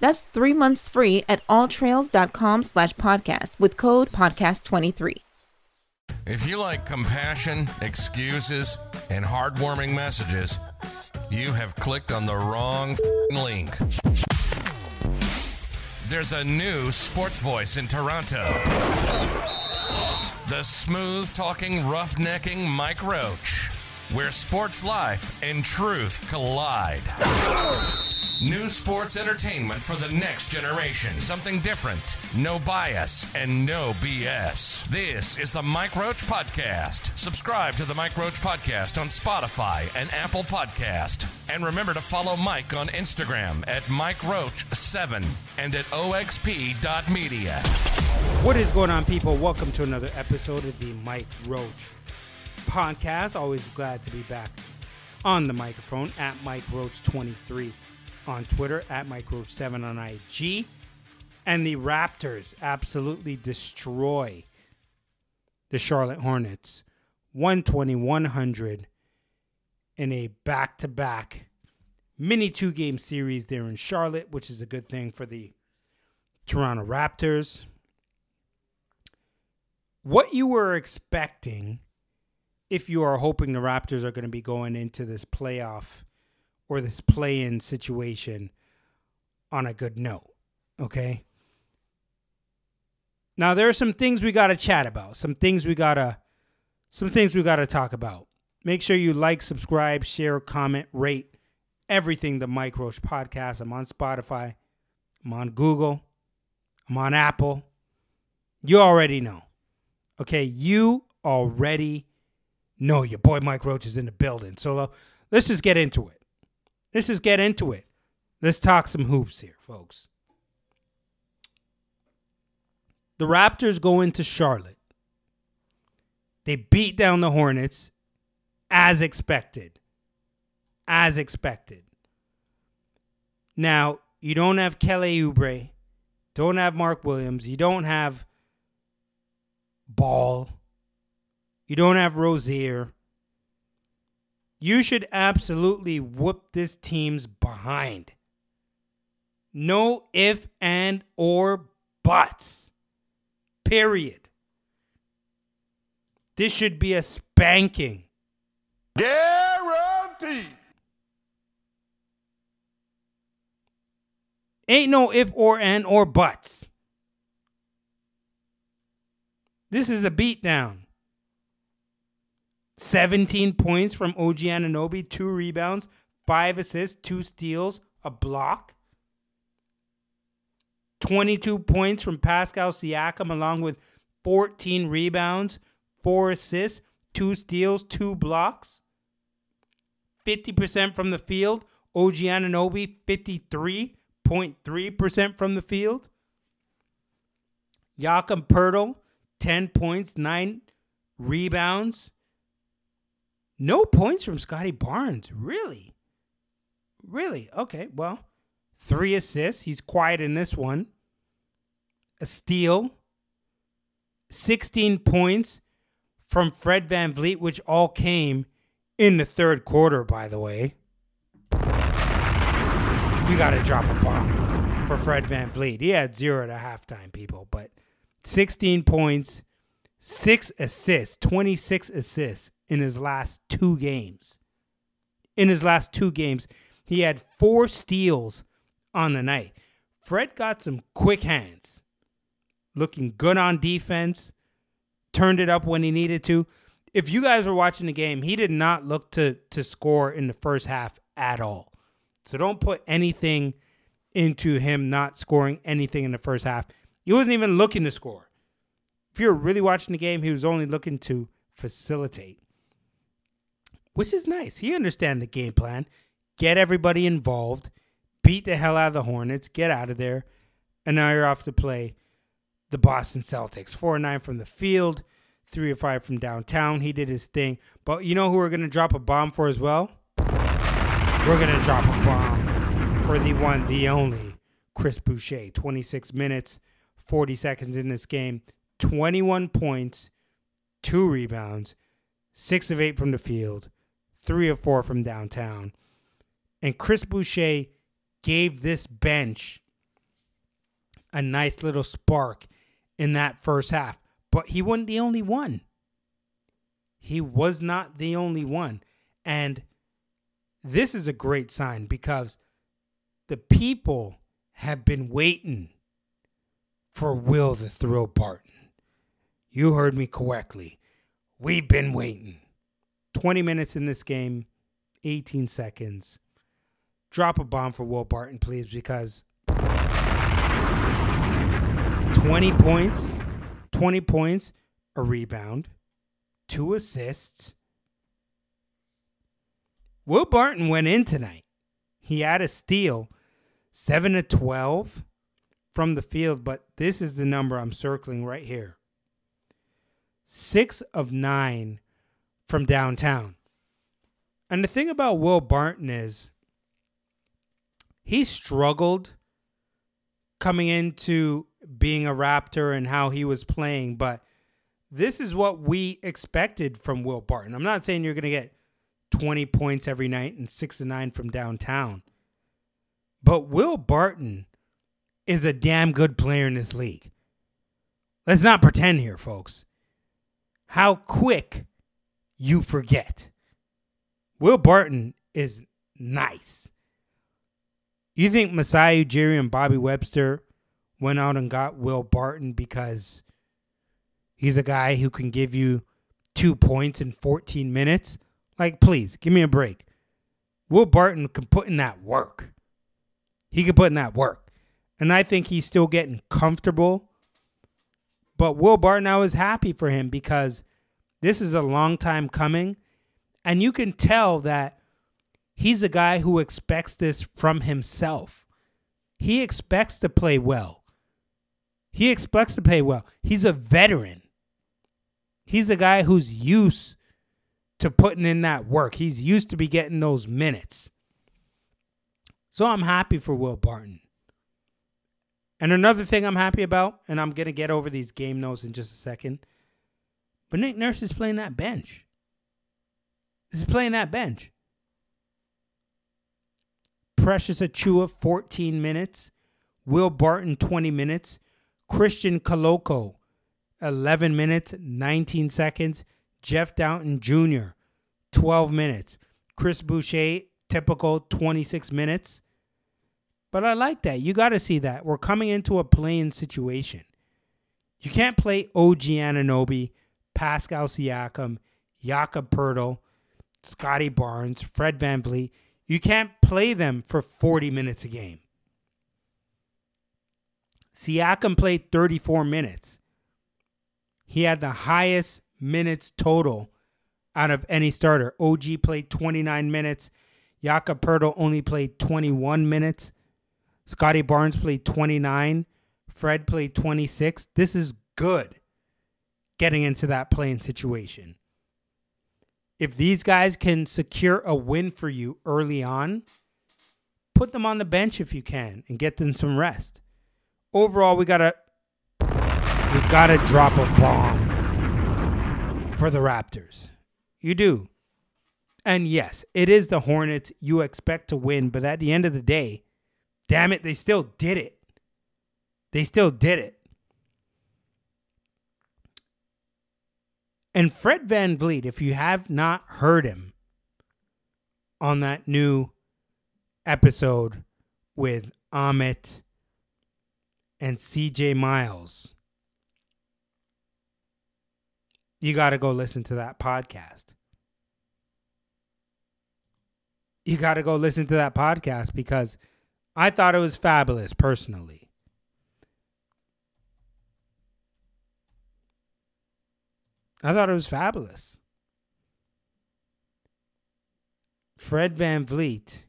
That's three months free at alltrails.com slash podcast with code podcast23. If you like compassion, excuses, and heartwarming messages, you have clicked on the wrong link. There's a new sports voice in Toronto. The smooth talking, roughnecking Mike Roach, where sports life and truth collide. New sports entertainment for the next generation. Something different. No bias and no BS. This is the Mike Roach Podcast. Subscribe to the Mike Roach Podcast on Spotify and Apple Podcast. And remember to follow Mike on Instagram at Mike Roach7 and at oxp.media. What is going on, people? Welcome to another episode of the Mike Roach Podcast. Always glad to be back on the microphone at Mike Roach 23 on Twitter, at Mike Roach 7 on IG. And the Raptors absolutely destroy the Charlotte Hornets 120 100 in a back to back mini two game series there in Charlotte, which is a good thing for the Toronto Raptors. What you were expecting if you are hoping the Raptors are going to be going into this playoff or this play in situation on a good note. Okay. Now there are some things we gotta chat about. Some things we gotta some things we gotta talk about. Make sure you like, subscribe, share, comment, rate everything the Mike Roach podcast. I'm on Spotify. I'm on Google. I'm on Apple. You already know. Okay, you already know your boy Mike Roach is in the building. So let's just get into it. Let's just get into it. Let's talk some hoops here, folks. The Raptors go into Charlotte. They beat down the Hornets as expected. As expected. Now, you don't have Kelly Oubre, don't have Mark Williams, you don't have Ball, you don't have Rozier. You should absolutely whoop this team's behind. No if and or buts. Period. This should be a spanking. Guaranteed. Ain't no if or and or buts. This is a beatdown. 17 points from OG Anunoby, two rebounds, five assists, two steals, a block. 22 points from Pascal Siakam, along with 14 rebounds, four assists, two steals, two blocks. 50% from the field. OG Anunoby, 53.3% from the field. Jakob Poeltl, 10 points, 9 rebounds. No points from Scottie Barnes. Really? Really? Okay, well, three assists. He's quiet in this one. A steal. 16 points from Fred VanVleet, which all came in the third quarter, by the way. We got to drop a bomb for Fred VanVleet. He had zero at halftime, people, but 16 points, six assists, 26 assists in his last two games. In his last two games, he had four steals on the night. Fred got some quick hands, looking good on defense, turned it up when he needed to. If you guys were watching the game, he did not look to to score in the first half at all. So don't put anything into him not scoring anything in the first half. He wasn't even looking to score. If you're really watching the game, he was only looking to facilitate. Which is nice. He understands the game plan. Get everybody involved. Beat the hell out of the Hornets. Get out of there. And now you're off to play the Boston Celtics. 4 9 from the field, 3 or 5 from downtown. He did his thing. But you know who we're to drop a bomb for as well? We're to drop a bomb for the one, the only Chris Boucher. 26 minutes, 40 seconds in this game, 21 points, 2 rebounds, 6 of 8 from the field, 3 of 4 from downtown. And Chris Boucher gave this bench a nice little spark in that first half. But he wasn't the only one. He was not the only one. And this is a great sign because the people have been waiting for Will the Thrill Barton. You heard me correctly. We've been waiting. 20 minutes in this game, 18 seconds. Drop a bomb for Will Barton, please, because 20 points, 20 points, a rebound, two assists. Will Barton went in tonight. He had a steal, 7 to 12 from the field, but this is the number I'm circling right here. 6 of 9 from downtown. And the thing about Will Barton is he struggled coming into being a Raptor and how he was playing, but this is what we expected from Will Barton. I'm not saying you're going to get 20 points every night and 6 to 9 from downtown. But Will Barton is a damn good player in this league. Let's not pretend here, folks. How quick you forget. Will Barton is nice. You think Masai Ujiri and Bobby Webster went out and got Will Barton because he's a guy who can give you two points in 14 minutes? Like, please, give me a break. Will Barton can put in that work. He can put in that work. And I think he's still getting comfortable. But Will Barton, I was happy for him because this is a long time coming. And you can tell that he's a guy who expects this from himself. He expects to play well. He expects to play well. He's a veteran. He's a guy who's used to putting in that work. He's used to be getting those minutes. So I'm happy for Will Barton. And another thing I'm happy about, and I'm to get over these game notes in just a second, but Nick Nurse is playing that bench. He's playing that bench. Precious Achiuwa, 14 minutes. Will Barton, 20 minutes. Christian Koloko, 11 minutes, 19 seconds. Jeff Dowtin Jr., 12 minutes. Chris Boucher, typical 26 minutes. But I like that. You got to see that. We're coming into a playing situation. You can't play OG Anunoby, Pascal Siakam, Jakob Poeltl, Scottie Barnes, Fred VanVleet. You can't play them for 40 minutes a game. Siakam played 34 minutes. He had the highest minutes total out of any starter. OG played 29 minutes. Jakob Poeltl only played 21 minutes. Scottie Barnes played 29. Fred played 26. This is good getting into that playing situation. If these guys can secure a win for you early on, put them on the bench if you can and get them some rest. Overall, we gotta we gotta drop a bomb for the Raptors. You do. And yes, it is the Hornets you expect to win, but at the end of the day, damn it, they still did it. They still did it. And Fred VanVleet, if you have not heard him on that new episode with Amit and CJ Miles, you got to go listen to that podcast. You got to go listen to that podcast because I thought it was fabulous personally. I thought it was fabulous. Fred VanVleet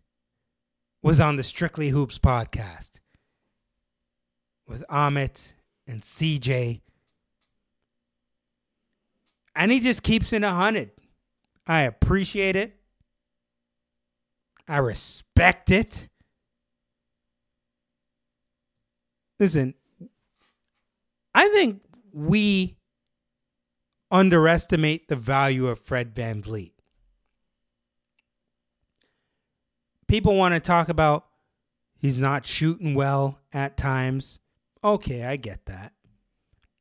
was on the Strictly Hoops podcast with Amit and CJ. And he just keeps it a hundred. I appreciate it. I respect it. Listen, I think we underestimate the value of Fred VanVleet. People want to talk about he's not shooting well at times. Okay, I get that.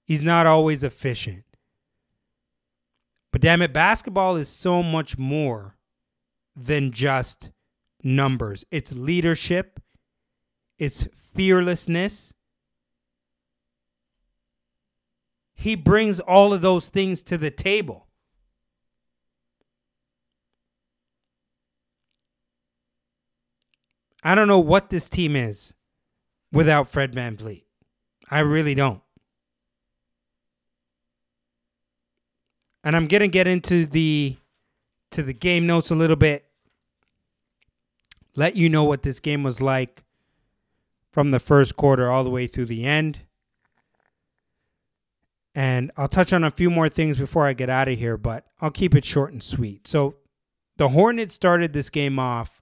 He's not always efficient. But damn it, basketball is so much more than just numbers. It's leadership, it's fearlessness, he brings all of those things to the table. I don't know what this team is without Fred VanVleet. I really don't. And I'm to get into the to the game notes a little bit. Let you know what this game was like from the first quarter all the way through the end. And I'll touch on a few more things before I get out of here, but I'll keep it short and sweet. So the Hornets started this game off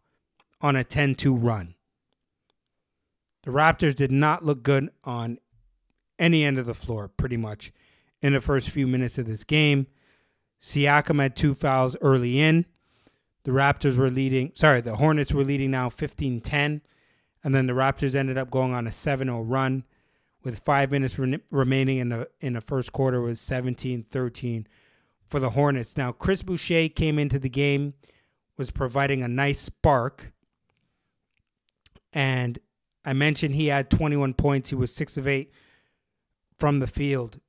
on a 10 2 run. The Raptors did not look good on any end of the floor, pretty much, in the first few minutes of this game. Siakam had two fouls early in. The Raptors were leading, sorry, the Hornets were leading now 15 10. And then the Raptors ended up going on a 7 0 run with five minutes re- remaining in the in the first quarter was 17-13 for the Hornets. Now Chris Boucher came into the game, was providing a nice spark, and I mentioned he had 21 points. He was six of eight from the field.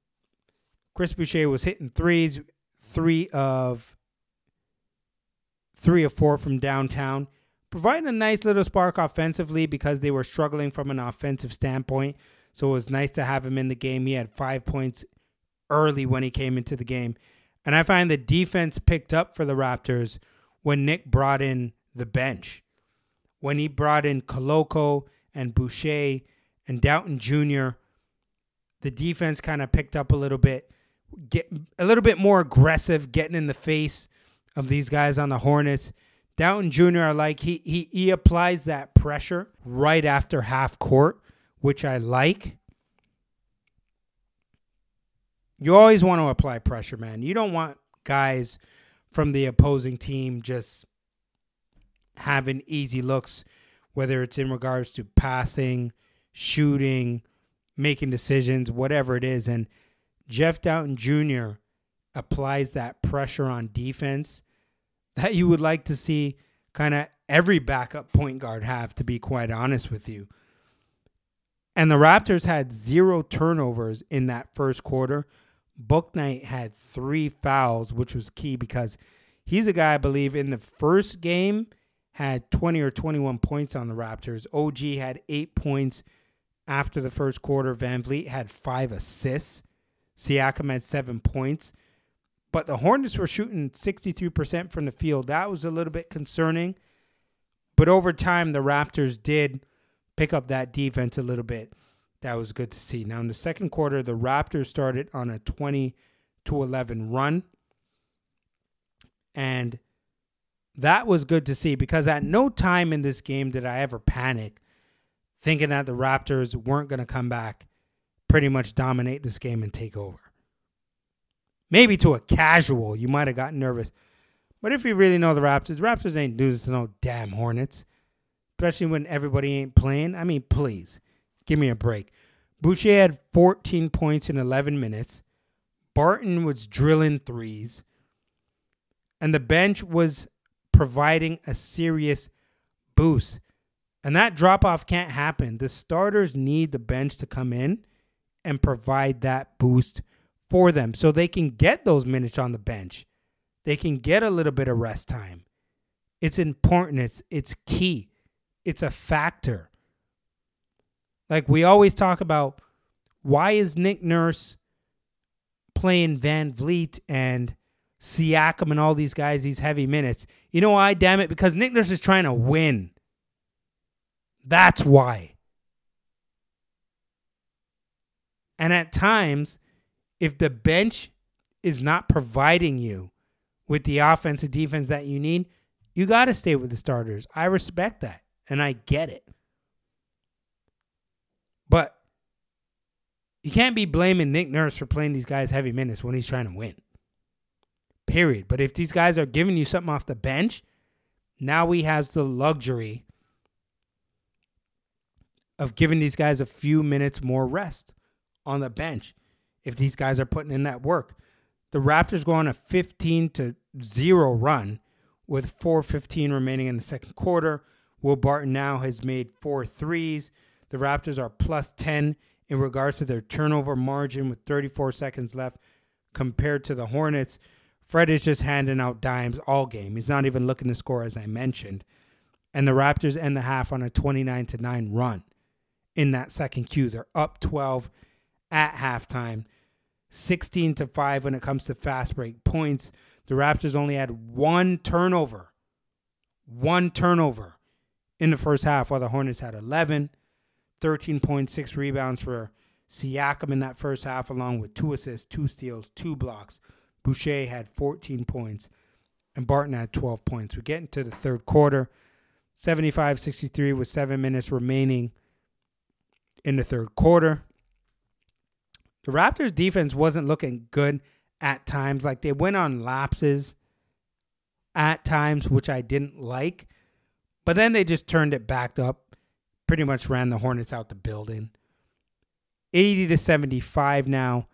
Chris Boucher was hitting threes, three of three of four from downtown, providing a nice little spark offensively because they were struggling from an offensive standpoint. So it was nice to have him in the game. He had five points early when he came into the game. And I find the defense picked up for the Raptors when Nick brought in the bench. When he brought in Koloko and Boucher and Dowtin Jr., the defense kind of picked up a little bit, get a little bit more aggressive, getting in the face of these guys on the Hornets. Dowtin Jr. I like he he he applies that pressure right after half court which I like. You always want to apply pressure, man. You don't want guys from the opposing team just having easy looks, whether it's in regards to passing, shooting, making decisions, whatever it is. And Jeff Dowtin Jr. applies that pressure on defense that you would like to see kind of every backup point guard have, to be quite honest with you. And the Raptors had zero turnovers in that first quarter. Bouknight had three fouls, which was key because he's a guy I believe in the first game had 20 or 21 points on the Raptors. OG had eight points after the first quarter. VanVleet had five assists. Siakam had seven points. But the Hornets were shooting 63% from the field. That was a little bit concerning. But over time, the Raptors did pick up that defense a little bit. That was good to see. Now in the second quarter, the Raptors started on a 20 to 11 run. And that was good to see because at no time in this game did I ever panic thinking that the Raptors weren't going to come back, pretty much dominate this game and take over. Maybe to a casual, you might have gotten nervous. But if you really know the Raptors, Raptors ain't losing to no damn Hornets. Especially when everybody ain't playing. I mean, please, give me a break. Boucher had 14 points in 11 minutes. Barton was drilling threes. And the bench was providing a serious boost. And that drop off can't happen. The starters need the bench to come in and provide that boost for them so they can get those minutes on the bench. They can get a little bit of rest time. It's important. It's it's key. It's a factor. Like we always talk about why is Nick Nurse playing VanVleet and Siakam and all these guys these heavy minutes? You know why, damn it? Because Nick Nurse is trying to win. That's why. And at times, if the bench is not providing you with the offense and defense that you need, you got to stay with the starters. I respect that and I get it. But you can't be blaming Nick Nurse for playing these guys heavy minutes when he's trying to win. Period. But if these guys are giving you something off the bench, now he has the luxury of giving these guys a few minutes more rest on the bench if these guys are putting in that work. The Raptors go on a 15 to 0 run with 4:15 remaining in the second quarter. Will Barton now has made four threes. The Raptors are plus 10 in regards to their turnover margin with 34 seconds left compared to the Hornets. Fred is just handing out dimes all game. He's not even looking to score as I mentioned. And the Raptors end the half on a 29 to 9 run in that second Q. They're up 12 at halftime, 16 to 5 when it comes to fast break points. The Raptors only had one turnover, one turnover in the first half, while the Hornets had 11, 13.6 rebounds for Siakam in that first half, along with two assists, two steals, two blocks. Boucher had 14 points, and Barton had 12 points. We get into the third quarter, 75 63 with seven minutes remaining in the third quarter. The Raptors defense wasn't looking good at times. Like they went on lapses at times, which I didn't like. But then they just turned it back up, pretty much ran the Hornets out the building. 80 to 75 now.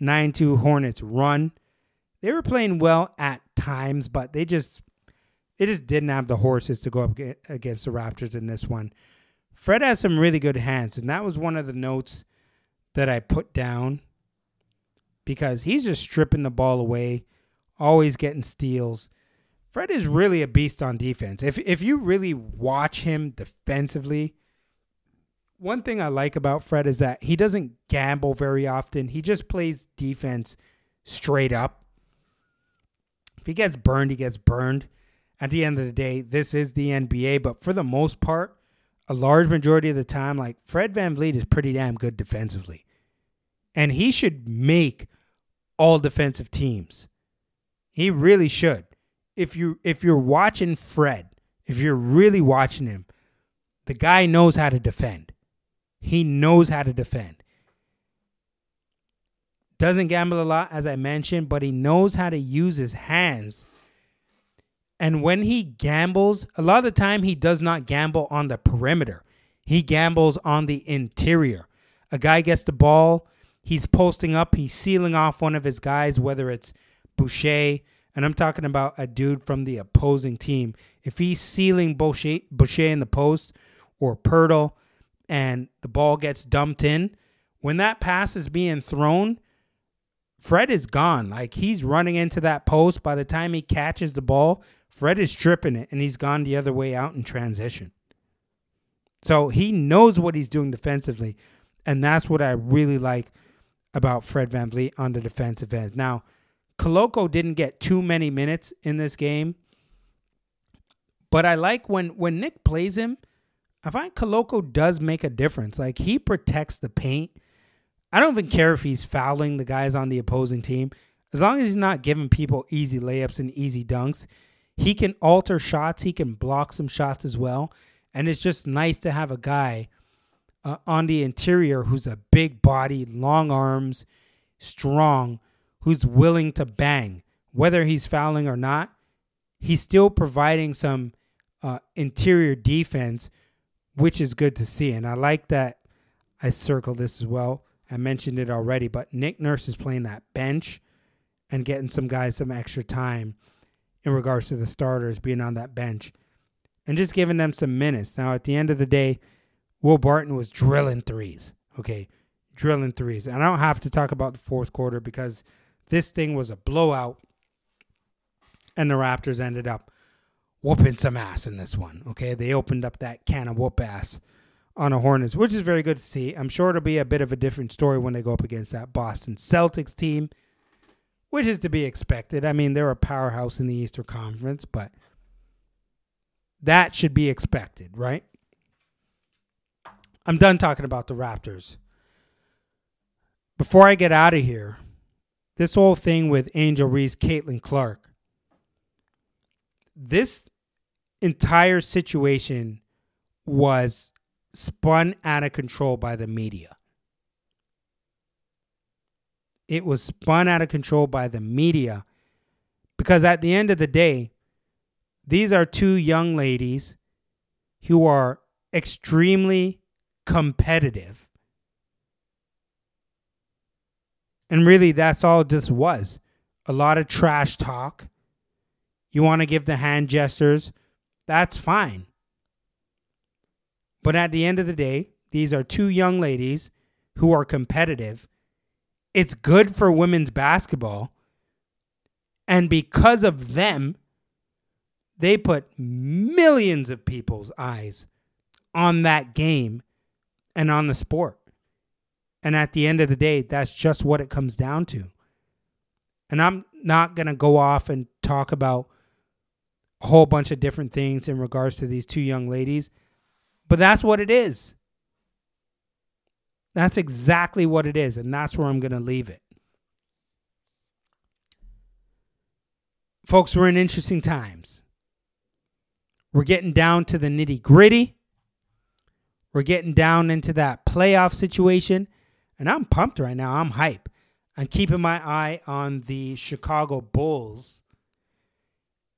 9 2 Hornets run. They were playing well at times, but they just they just didn't have the horses to go up against the Raptors in this one. Fred has some really good hands, and that was one of the notes that I put down because he's just stripping the ball away, always getting steals. Fred is really a beast on defense. If if you really watch him defensively, one thing I like about Fred is that he doesn't gamble very often. He just plays defense straight up. If he gets burned, he gets burned. At the end of the day, this is the NBA, but for the most part, a large majority of the time, like Fred VanVleet is pretty damn good defensively. And he should make all defensive teams. He really should. If you if you're watching Fred, if you're really watching him, the guy knows how to defend. He knows how to defend. Doesn't gamble a lot, as I mentioned, but he knows how to use his hands and when he gambles, a lot of the time he does not gamble on the perimeter. He gambles on the interior. A guy gets the ball, he's posting up, he's sealing off one of his guys, whether it's Boucher, and I'm talking about a dude from the opposing team. If he's sealing Boucher, Boucher in the post or Poeltl and the ball gets dumped in, when that pass is being thrown, Fred is gone. Like he's running into that post. By the time he catches the ball, Fred is stripping it and he's gone the other way out in transition. So he knows what he's doing defensively. And that's what I really like about Fred Van VanVleet on the defensive end. Now, Koloko didn't get too many minutes in this game. But I like when when Nick plays him, I find Koloko does make a difference. Like he protects the paint. I don't even care if he's fouling the guys on the opposing team. As long as he's not giving people easy layups and easy dunks, he can alter shots, he can block some shots as well. And it's just nice to have a guy uh, on the interior who's a big body, long arms, strong, who's willing to bang, whether he's fouling or not. He's still providing some uh, interior defense, which is good to see. And I like that. I circled this as well. I mentioned it already, but Nick Nurse is playing that bench and getting some guys some extra time in regards to the starters being on that bench and just giving them some minutes. Now, at the end of the day, Will Barton was drilling threes. Okay, drilling threes. And I don't have to talk about the fourth quarter because this thing was a blowout. And the Raptors ended up whooping some ass in this one. Okay, they opened up that can of whoop ass on a Hornets, which is very good to see. I'm sure it'll be a bit of a different story when they go up against that Boston Celtics team, which is to be expected. I mean, they're a powerhouse in the Eastern Conference, but that should be expected, right? I'm done talking about the Raptors. Before I get out of here, this whole thing with Angel Reese, Caitlin Clark, this entire situation was spun out of control by the media. It was spun out of control by the media because at the end of the day, these are two young ladies who are extremely competitive. And really, that's all this was a lot of trash talk. You want to give the hand gestures, that's fine. But at the end of the day, these are two young ladies who are competitive. It's good for women's basketball. And because of them, they put millions of people's eyes on that game and on the sport. And at the end of the day, that's just what it comes down to. And I'm not going to go off and talk about a whole bunch of different things in regards to these two young ladies, but that's what it is. That's exactly what it is. And that's where I'm going to leave it. Folks, we're in interesting times. We're getting down to the nitty gritty. We're getting down into that playoff situation. And I'm pumped right now. I'm hype. I'm keeping my eye on the Chicago Bulls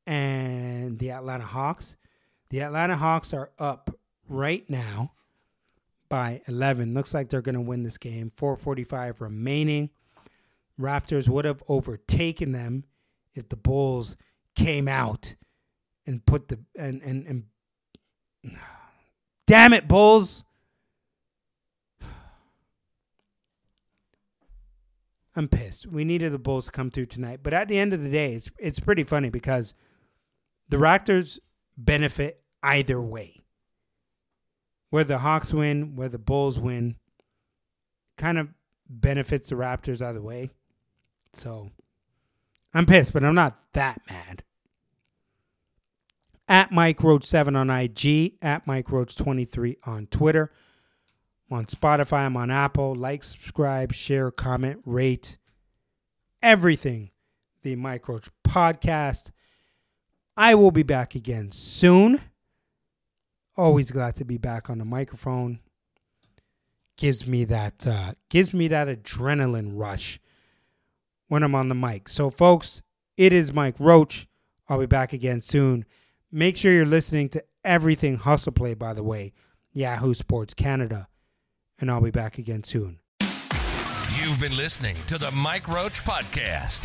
and the Atlanta Hawks. The Atlanta Hawks are up right now by 11. Looks like they're going to win this game. 445 remaining. Raptors would have overtaken them if the Bulls came out and put the and and and damn it, Bulls. I'm pissed. We needed the Bulls to come through tonight, but at the end of the day, it's it's pretty funny because the Raptors benefit either way. Whether the Hawks win, whether the Bulls win, kind of benefits the Raptors either way. So I'm pissed, but I'm not that mad at Mike Roach 7 on IG, at Mike Roach 23 on Twitter. I'm on Spotify, I'm on Apple. Like, subscribe, share, comment, rate everything. The Mike Roach podcast. I will be back again soon. Always glad to be back on the microphone. Gives me that uh, gives me that adrenaline rush when I'm on the mic. So, folks, it is Mike Roach. I'll be back again soon. Make sure you're listening to everything Hustle Play, by the way, Yahoo Sports Canada. And I'll be back again soon. You've been listening to the Mike Roach Podcast,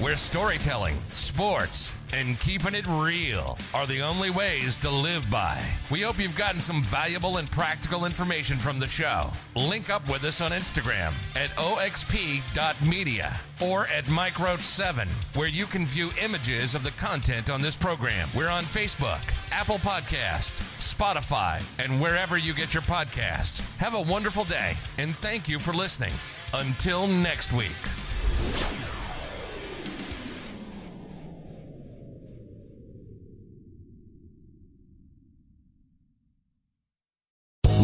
where storytelling, sports, and keeping it real are the only ways to live by. We hope you've gotten some valuable and practical information from the show. Link up with us on Instagram at oxp.media or at Mike Roach 7, where you can view images of the content on this program. We're on Facebook, Apple Podcast, Spotify, and wherever you get your podcasts. Have a wonderful day, and thank you for listening. Until next week.